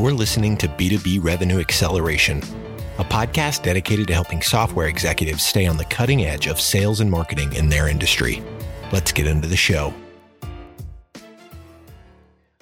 You're listening to B2B Revenue Acceleration, a podcast dedicated to helping software executives stay on the cutting edge of sales and marketing in their industry. Let's get into the show.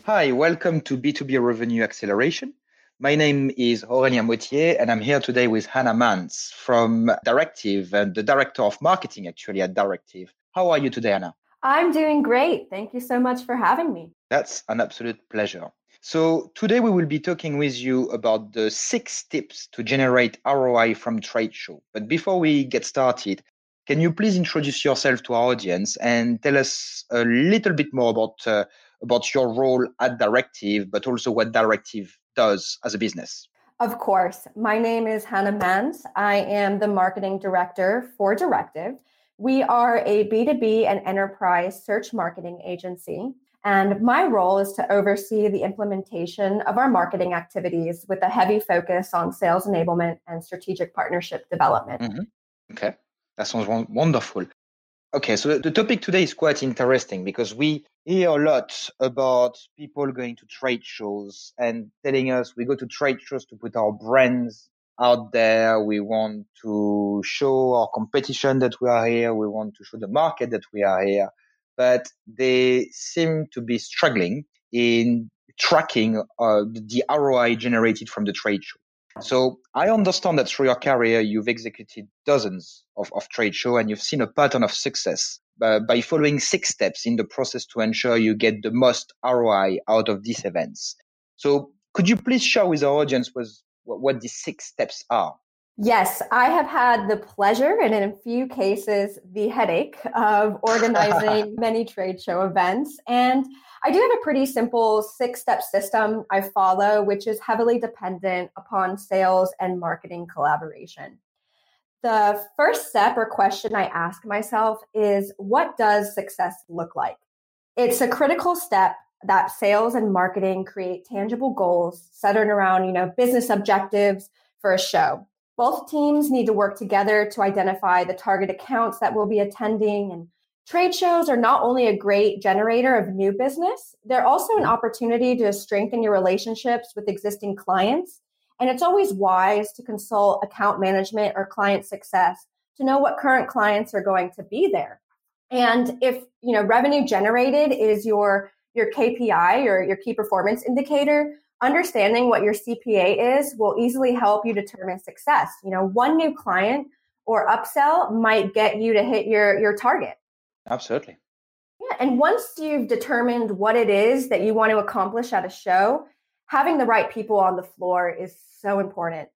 Hi, welcome to B2B Revenue Acceleration. My name is Aurélien Mottier, and I'm here today with Hannah Mans from Directive and the Director of Marketing, actually, at Directive. How are you today, Hannah? I'm doing great. Thank you so much for having me. That's an absolute pleasure. So, today we will be talking with you about the six tips to generate ROI from trade show. But before we get started, can you please introduce yourself to our audience and tell us a little bit more about uh, about your role at Directive, but also what Directive does as a business? Of course. My name is Hannah Mans. I am the marketing director for Directive. We are a B2B and enterprise search marketing agency. And my role is to oversee the implementation of our marketing activities with a heavy focus on sales enablement and strategic partnership development. Mm-hmm. Okay, that sounds wonderful. Okay, so the topic today is quite interesting because we hear a lot about people going to trade shows and telling us we go to trade shows to put our brands out there. We want to show our competition that we are here. We want to show the market that we are here. But they seem to be struggling in tracking uh, the ROI generated from the trade show. So I understand that through your career, you've executed dozens of, of trade show and you've seen a pattern of success uh, by following six steps in the process to ensure you get the most ROI out of these events. So could you please share with our audience was what, what these six steps are? Yes, I have had the pleasure and in a few cases the headache of organizing many trade show events. And I do have a pretty simple six step system I follow, which is heavily dependent upon sales and marketing collaboration. The first step or question I ask myself is what does success look like? It's a critical step that sales and marketing create tangible goals centered around, you know, business objectives for a show. Both teams need to work together to identify the target accounts that will be attending. And trade shows are not only a great generator of new business, they're also an opportunity to strengthen your relationships with existing clients. And it's always wise to consult account management or client success to know what current clients are going to be there. And if, you know, revenue generated is your your KPI or your key performance indicator, understanding what your CPA is will easily help you determine success. You know, one new client or upsell might get you to hit your your target. Absolutely. Yeah, and once you've determined what it is that you want to accomplish at a show, having the right people on the floor is so important.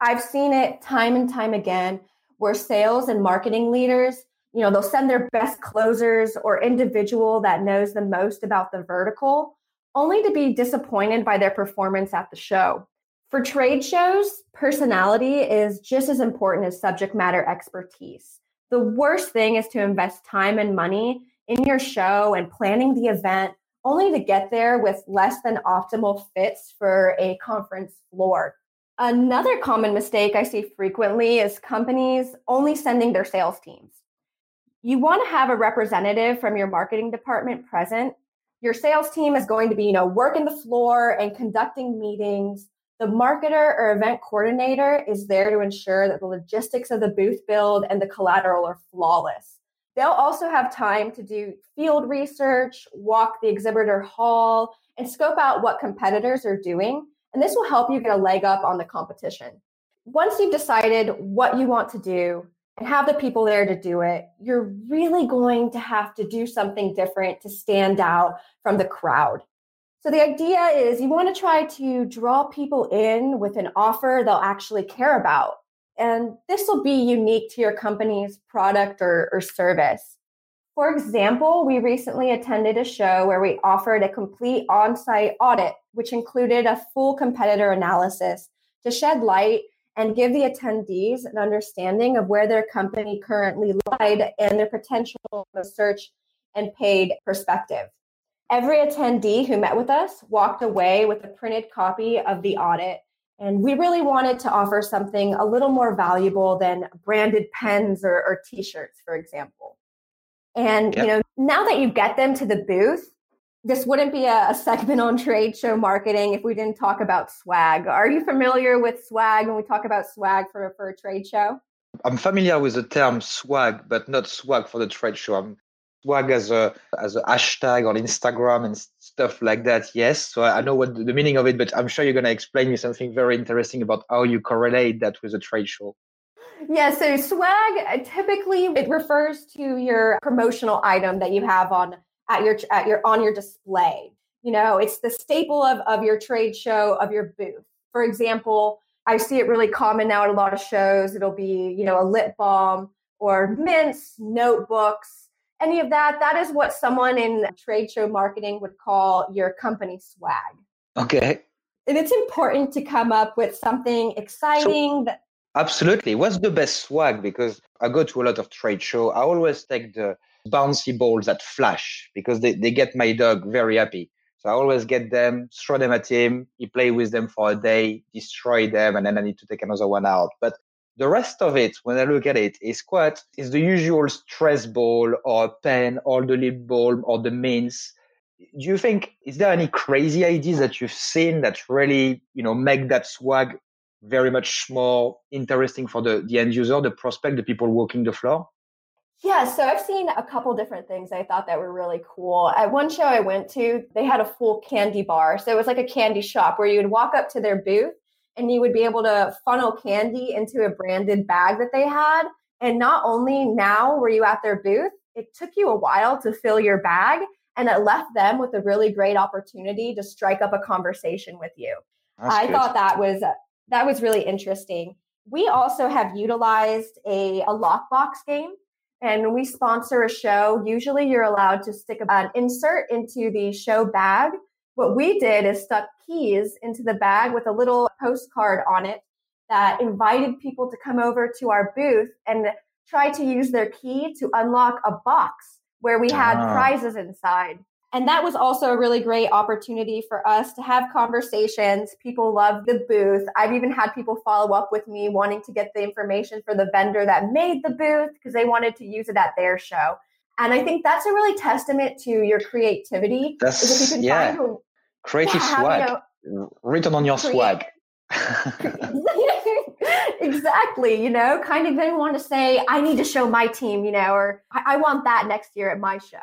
I've seen it time and time again where sales and marketing leaders, you know, they'll send their best closers or individual that knows the most about the vertical only to be disappointed by their performance at the show. For trade shows, personality is just as important as subject matter expertise. The worst thing is to invest time and money in your show and planning the event only to get there with less than optimal fits for a conference floor. Another common mistake I see frequently is companies only sending their sales teams. You want to have a representative from your marketing department present your sales team is going to be, you know, working the floor and conducting meetings. The marketer or event coordinator is there to ensure that the logistics of the booth build and the collateral are flawless. They'll also have time to do field research, walk the exhibitor hall, and scope out what competitors are doing. And this will help you get a leg up on the competition. Once you've decided what you want to do, and have the people there to do it, you're really going to have to do something different to stand out from the crowd. So the idea is you want to try to draw people in with an offer they'll actually care about. And this will be unique to your company's product or, or service. For example, we recently attended a show where we offered a complete on site audit, which included a full competitor analysis to shed light and give the attendees an understanding of where their company currently lied and their potential search and paid perspective. Every attendee who met with us walked away with a printed copy of the audit. And we really wanted to offer something a little more valuable than branded pens or, or t-shirts, for example. And yep. you know, now that you get them to the booth, this wouldn't be a, a, segment on trade show marketing if we didn't talk about swag. Are you familiar with swag when we talk about swag for, for a trade show? I'm familiar with the term swag, but not swag for the trade show. I'm swag as a as a hashtag on Instagram and stuff like that. Yes, so I know what the meaning of it, but I'm sure you're going to explain me something very interesting about how you correlate that with a trade show. Yeah, so swag uh, typically it refers to your promotional item that you have on at your at your on your display. You know, it's the staple of of your trade show of your booth. For example, I see it really common now at a lot of shows. It'll be, you know, a lip balm or mints, notebooks, any of that. That is what someone in trade show marketing would call your company swag. Okay. And it's important to come up with something exciting so, that Absolutely. What's the best swag? Because I go to a lot of trade show. I always take the bouncy balls that flash because they, they get my dog very happy. So I always get them, throw them at him. He play with them for a day, destroy them, and then I need to take another one out. But the rest of it, when I look at it, is quite is the usual stress ball or pen or the lip balm or the mints. Do you think is there any crazy ideas that you've seen that really you know make that swag very much more interesting for the, the end user, the prospect, the people walking the floor? Yeah, so I've seen a couple different things I thought that were really cool. At one show I went to, they had a full candy bar. So it was like a candy shop where you would walk up to their booth and you would be able to funnel candy into a branded bag that they had. And not only now were you at their booth, it took you a while to fill your bag and it left them with a really great opportunity to strike up a conversation with you. That's I good. thought that was that was really interesting. We also have utilized a, a lockbox game. And when we sponsor a show, usually you're allowed to stick an insert into the show bag. What we did is stuck keys into the bag with a little postcard on it that invited people to come over to our booth and try to use their key to unlock a box where we had ah. prizes inside. And that was also a really great opportunity for us to have conversations. People love the booth. I've even had people follow up with me wanting to get the information for the vendor that made the booth because they wanted to use it at their show. And I think that's a really testament to your creativity. That's, you yeah. Find, Creative yeah, swag. You know, Written on your create, swag. exactly. You know, kind of then want to say, I need to show my team, you know, or I, I want that next year at my show.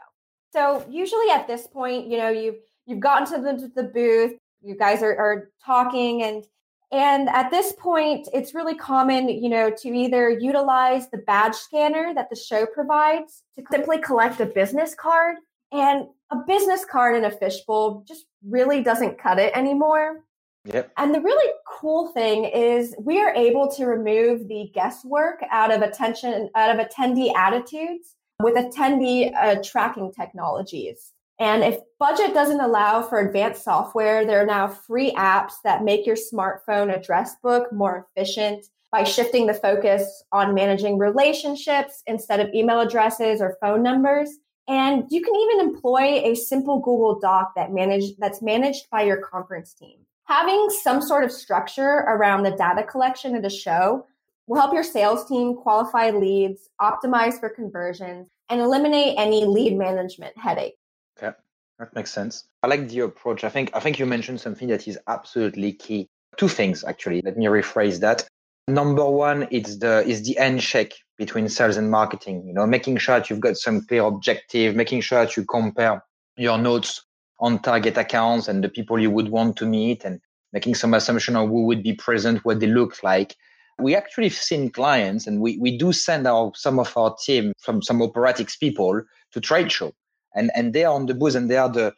So usually at this point, you know, you've you've gotten to the, the booth, you guys are, are talking and and at this point, it's really common, you know, to either utilize the badge scanner that the show provides to simply collect a business card. And a business card in a fishbowl just really doesn't cut it anymore. Yep. And the really cool thing is we are able to remove the guesswork out of attention out of attendee attitudes with attendee uh, tracking technologies. And if budget doesn't allow for advanced software, there are now free apps that make your smartphone address book more efficient by shifting the focus on managing relationships instead of email addresses or phone numbers. And you can even employ a simple Google Doc that manage, that's managed by your conference team. Having some sort of structure around the data collection at a show will help your sales team qualify leads, optimize for conversions, and eliminate any lead management headache. Okay, that makes sense. I like the approach. I think I think you mentioned something that is absolutely key. Two things actually. Let me rephrase that. Number one, it's the is the end check between sales and marketing. You know, making sure that you've got some clear objective, making sure that you compare your notes on target accounts and the people you would want to meet and making some assumption on who would be present, what they look like, we actually seen clients and we, we do send our some of our team from some operatix people to trade show. And and they are on the booth and they are the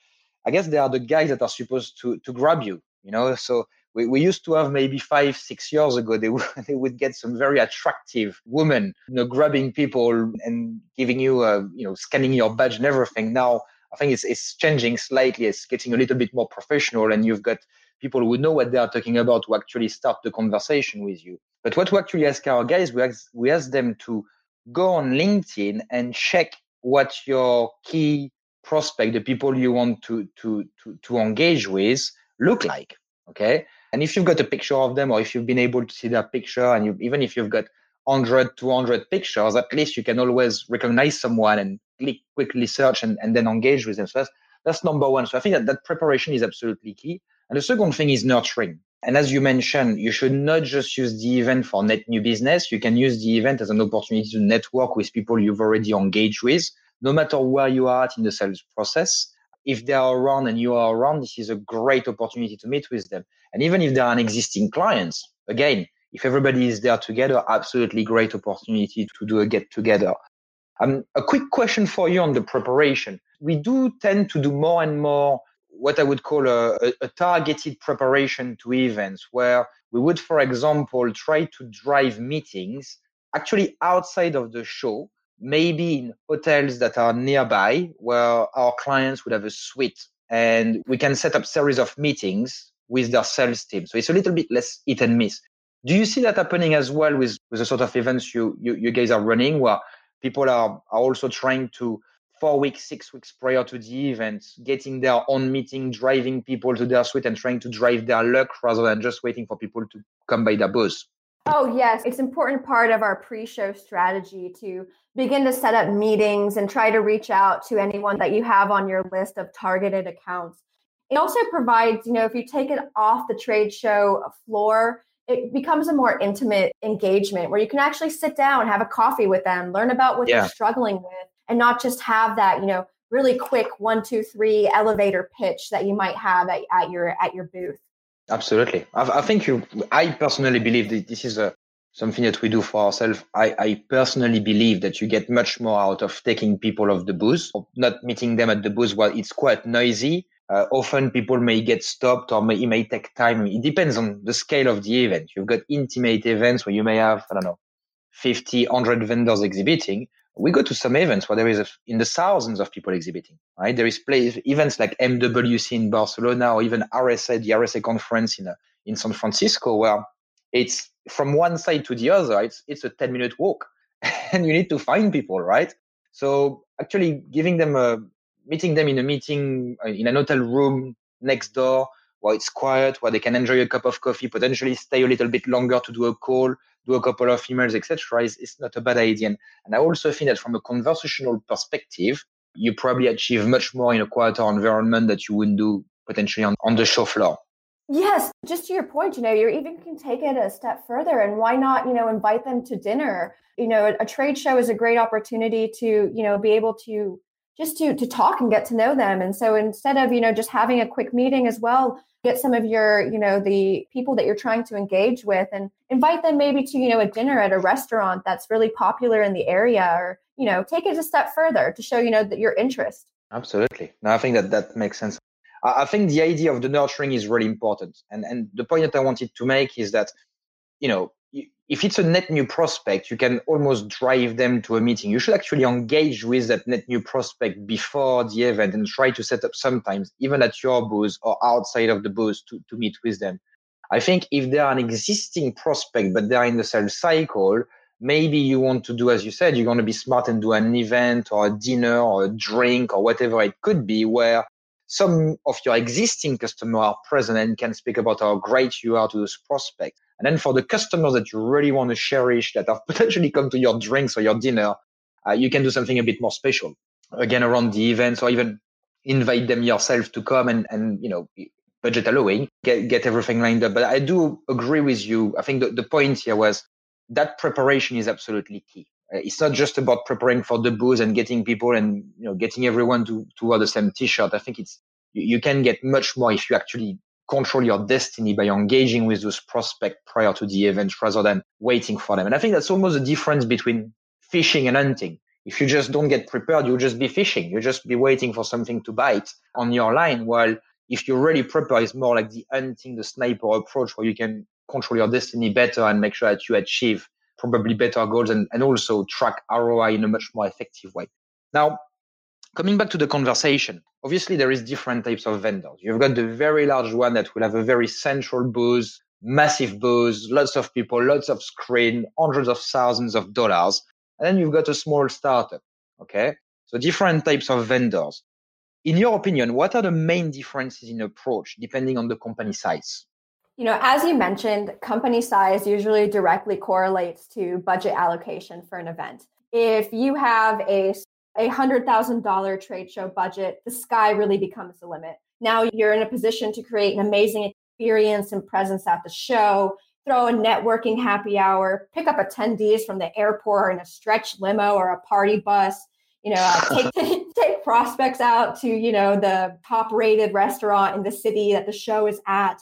i guess they are the guys that are supposed to to grab you you know? So we, we used to have maybe five six years ago they, would they would get some very attractive women you know grabbing people and giving you a you know scanning your badge and everything. Now i think it's it's changing slightly. It's getting a little bit more professional and you've got people who know what they are talking about to actually start the conversation with you but what we actually ask our guys, we ask, we ask them to go on LinkedIn and check what your key prospect, the people you want to, to, to, to engage with, look like. Okay. And if you've got a picture of them, or if you've been able to see their picture, and you, even if you've got 100, 200 pictures, at least you can always recognize someone and click, quickly search and, and then engage with them. So that's, that's number one. So I think that that preparation is absolutely key. And the second thing is nurturing. And as you mentioned, you should not just use the event for net new business. You can use the event as an opportunity to network with people you've already engaged with, no matter where you are at in the sales process. If they are around and you are around, this is a great opportunity to meet with them. And even if they are an existing clients, again, if everybody is there together, absolutely great opportunity to do a get together. Um, a quick question for you on the preparation. We do tend to do more and more what I would call a, a, targeted preparation to events, where we would, for example, try to drive meetings actually outside of the show, maybe in hotels that are nearby, where our clients would have a suite, and we can set up series of meetings with their sales team. So it's a little bit less hit and miss. Do you see that happening as well with, with the sort of events you, you, you guys are running, where people are, are also trying to four weeks, six weeks prior to the event, getting their own meeting, driving people to their suite and trying to drive their luck rather than just waiting for people to come by the booth. Oh, yes. It's important part of our pre-show strategy to begin to set up meetings and try to reach out to anyone that you have on your list of targeted accounts. It also provides, you know, if you take it off the trade show floor, it becomes a more intimate engagement where you can actually sit down, have a coffee with them, learn about what yeah. you're struggling with, and not just have that, you know, really quick one, two, three elevator pitch that you might have at, at your at your booth. Absolutely. I, I think you. I personally believe that this is a something that we do for ourselves. I, I personally believe that you get much more out of taking people off the booth, not meeting them at the booth while it's quite noisy. Uh, often people may get stopped or may, it may take time. It depends on the scale of the event. You've got intimate events where you may have, I don't know, 50, 100 vendors exhibiting we go to some events where there is a, in the thousands of people exhibiting, right? There is play, events like MWC in Barcelona or even RSA, the RSA conference in, uh, in San Francisco, where it's from one side to the other, it's, it's a 10 minute walk and you need to find people, right? So actually giving them a, meeting them in a meeting uh, in an hotel room next door where it's quiet, where they can enjoy a cup of coffee, potentially stay a little bit longer to do a call, do a couple of emails, etc., is, is not a bad idea. And, I also think that from a conversational perspective, you probably achieve much more in a quieter environment that you wouldn't do potentially on, on the show floor. Yes, just to your point, you know, you even can take it a step further and why not, you know, invite them to dinner? You know, a trade show is a great opportunity to, you know, be able to just to to talk and get to know them. And so instead of, you know, just having a quick meeting as well, get some of your you know the people that you're trying to engage with and invite them maybe to you know a dinner at a restaurant that's really popular in the area or you know take it a step further to show you know that your interest. Absolutely. No i think that that makes sense. I think the idea of the nurturing is really important. And and the point that i wanted to make is that you know if it's a net new prospect, you can almost drive them to a meeting. You should actually engage with that net new prospect before the event and try to set up sometimes, even at your booth or outside of the booth to, to meet with them. I think if they are an existing prospect, but they're in the sales cycle, maybe you want to do, as you said, you're going to be smart and do an event or a dinner or a drink or whatever it could be where some of your existing customers are present and can speak about how great you are to those prospects. And then for the customers that you really want to cherish that have potentially come to your drinks or your dinner, uh, you can do something a bit more special. Again, around the events or even invite them yourself to come and, and you know, budget allowing, get, get everything lined up. But I do agree with you. I think the, the point here was that preparation is absolutely key. Uh, it's not just about preparing for the booth and getting people and, you know, getting everyone to, to wear the same t-shirt. I think it's, you, you can get much more if you actually control your destiny by engaging with those prospects prior to the event rather than waiting for them. And I think that's almost the difference between fishing and hunting. If you just don't get prepared, you'll just be fishing. You'll just be waiting for something to bite on your line. While if you're really prepared, it's more like the hunting, the sniper approach where you can control your destiny better and make sure that you achieve probably better goals and, and also track ROI in a much more effective way. Now, coming back to the conversation, obviously there is different types of vendors. You've got the very large one that will have a very central booth, massive booth, lots of people, lots of screen, hundreds of thousands of dollars. And then you've got a small startup. Okay. So different types of vendors. In your opinion, what are the main differences in approach depending on the company size? You know, as you mentioned, company size usually directly correlates to budget allocation for an event. If you have a a $100,000 trade show budget, the sky really becomes the limit. Now you're in a position to create an amazing experience and presence at the show, throw a networking happy hour, pick up attendees from the airport in a stretch limo or a party bus, you know, uh, take, take prospects out to, you know, the top rated restaurant in the city that the show is at.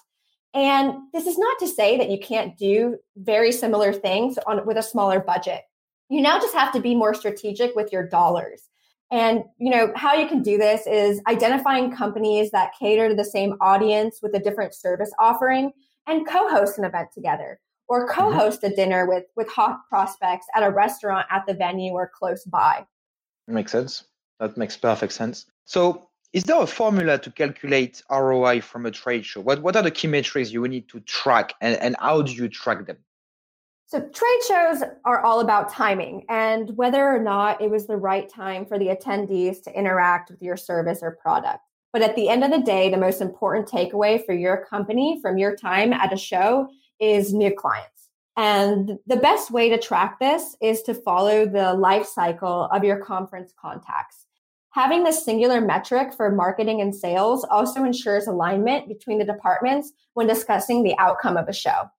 And this is not to say that you can't do very similar things on with a smaller budget. You now just have to be more strategic with your dollars. And you know how you can do this is identifying companies that cater to the same audience with a different service offering and co-host an event together or mm-hmm. co-host mm-hmm. a dinner with with hot prospects at a restaurant at the venue or close by. Makes sense. That makes perfect sense. So is there a formula to calculate ROI from a trade show? What, what are the key metrics you need to track and, and how do you track them? So, trade shows are all about timing and whether or not it was the right time for the attendees to interact with your service or product. But at the end of the day, the most important takeaway for your company from your time at a show is new clients. And the best way to track this is to follow the life cycle of your conference contacts. Having this singular metric for marketing and sales also ensures alignment between the departments when discussing the outcome of a show.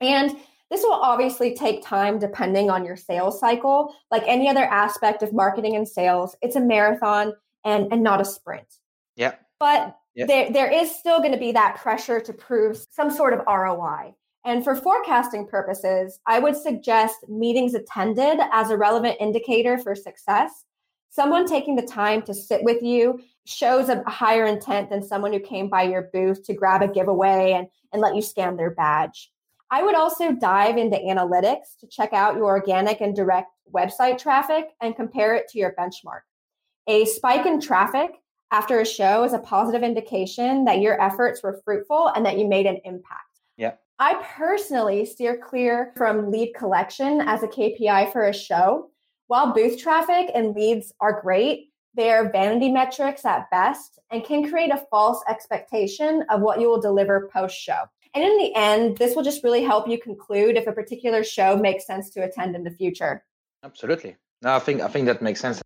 And this will obviously take time depending on your sales cycle. Like any other aspect of marketing and sales, it's a marathon and, and not a sprint. Yeah. But yeah. There, there is still going to be that pressure to prove some sort of ROI. And for forecasting purposes, I would suggest meetings attended as a relevant indicator for success someone taking the time to sit with you shows a higher intent than someone who came by your booth to grab a giveaway and, and let you scan their badge. I would also dive into analytics to check out your organic and direct website traffic and compare it to your benchmark. A spike in traffic after a show is a positive indication that your efforts were fruitful and that you made an impact. Yeah. I personally steer clear from lead collection as a KPI for a show while booth traffic and leads are great, they are vanity metrics at best and can create a false expectation of what you will deliver post show. And in the end, this will just really help you conclude if a particular show makes sense to attend in the future. Absolutely. No, I think I think that makes sense.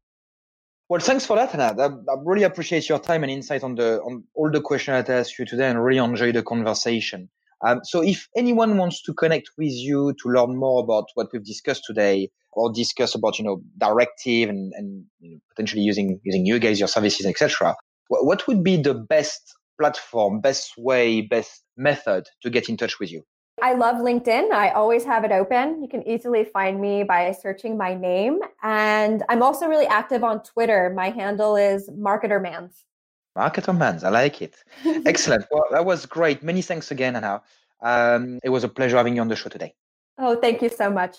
Well, thanks for that, Anna. I, really appreciate your time and insight on the on all the questions that I asked you today, and really enjoy the conversation. Um, so, if anyone wants to connect with you to learn more about what we've discussed today, or discuss about you know directive and, and you know, potentially using using you guys your services etc what would be the best platform best way best method to get in touch with you I love LinkedIn. I always have it open. You can easily find me by searching my name. And I'm also really active on Twitter. My handle is MarketerMans. MarketerMans. I like it. Excellent. Well, that was great. Many thanks again, Anna. Um, it was a pleasure having you on the show today. Oh, thank you so much.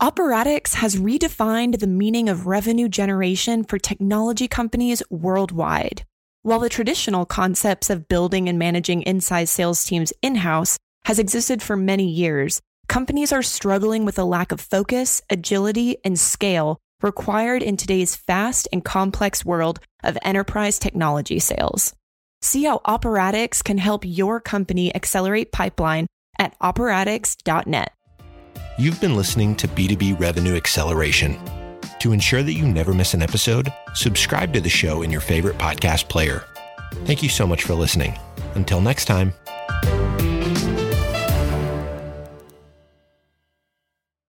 Operatix has redefined the meaning of revenue generation for technology companies worldwide. While the traditional concepts of building and managing inside sales teams in house has existed for many years, companies are struggling with a lack of focus, agility, and scale required in today's fast and complex world of enterprise technology sales. See how Operatix can help your company accelerate pipeline at operatix.net. You've been listening to B2B Revenue Acceleration. To ensure that you never miss an episode, subscribe to the show in your favorite podcast player. Thank you so much for listening. Until next time.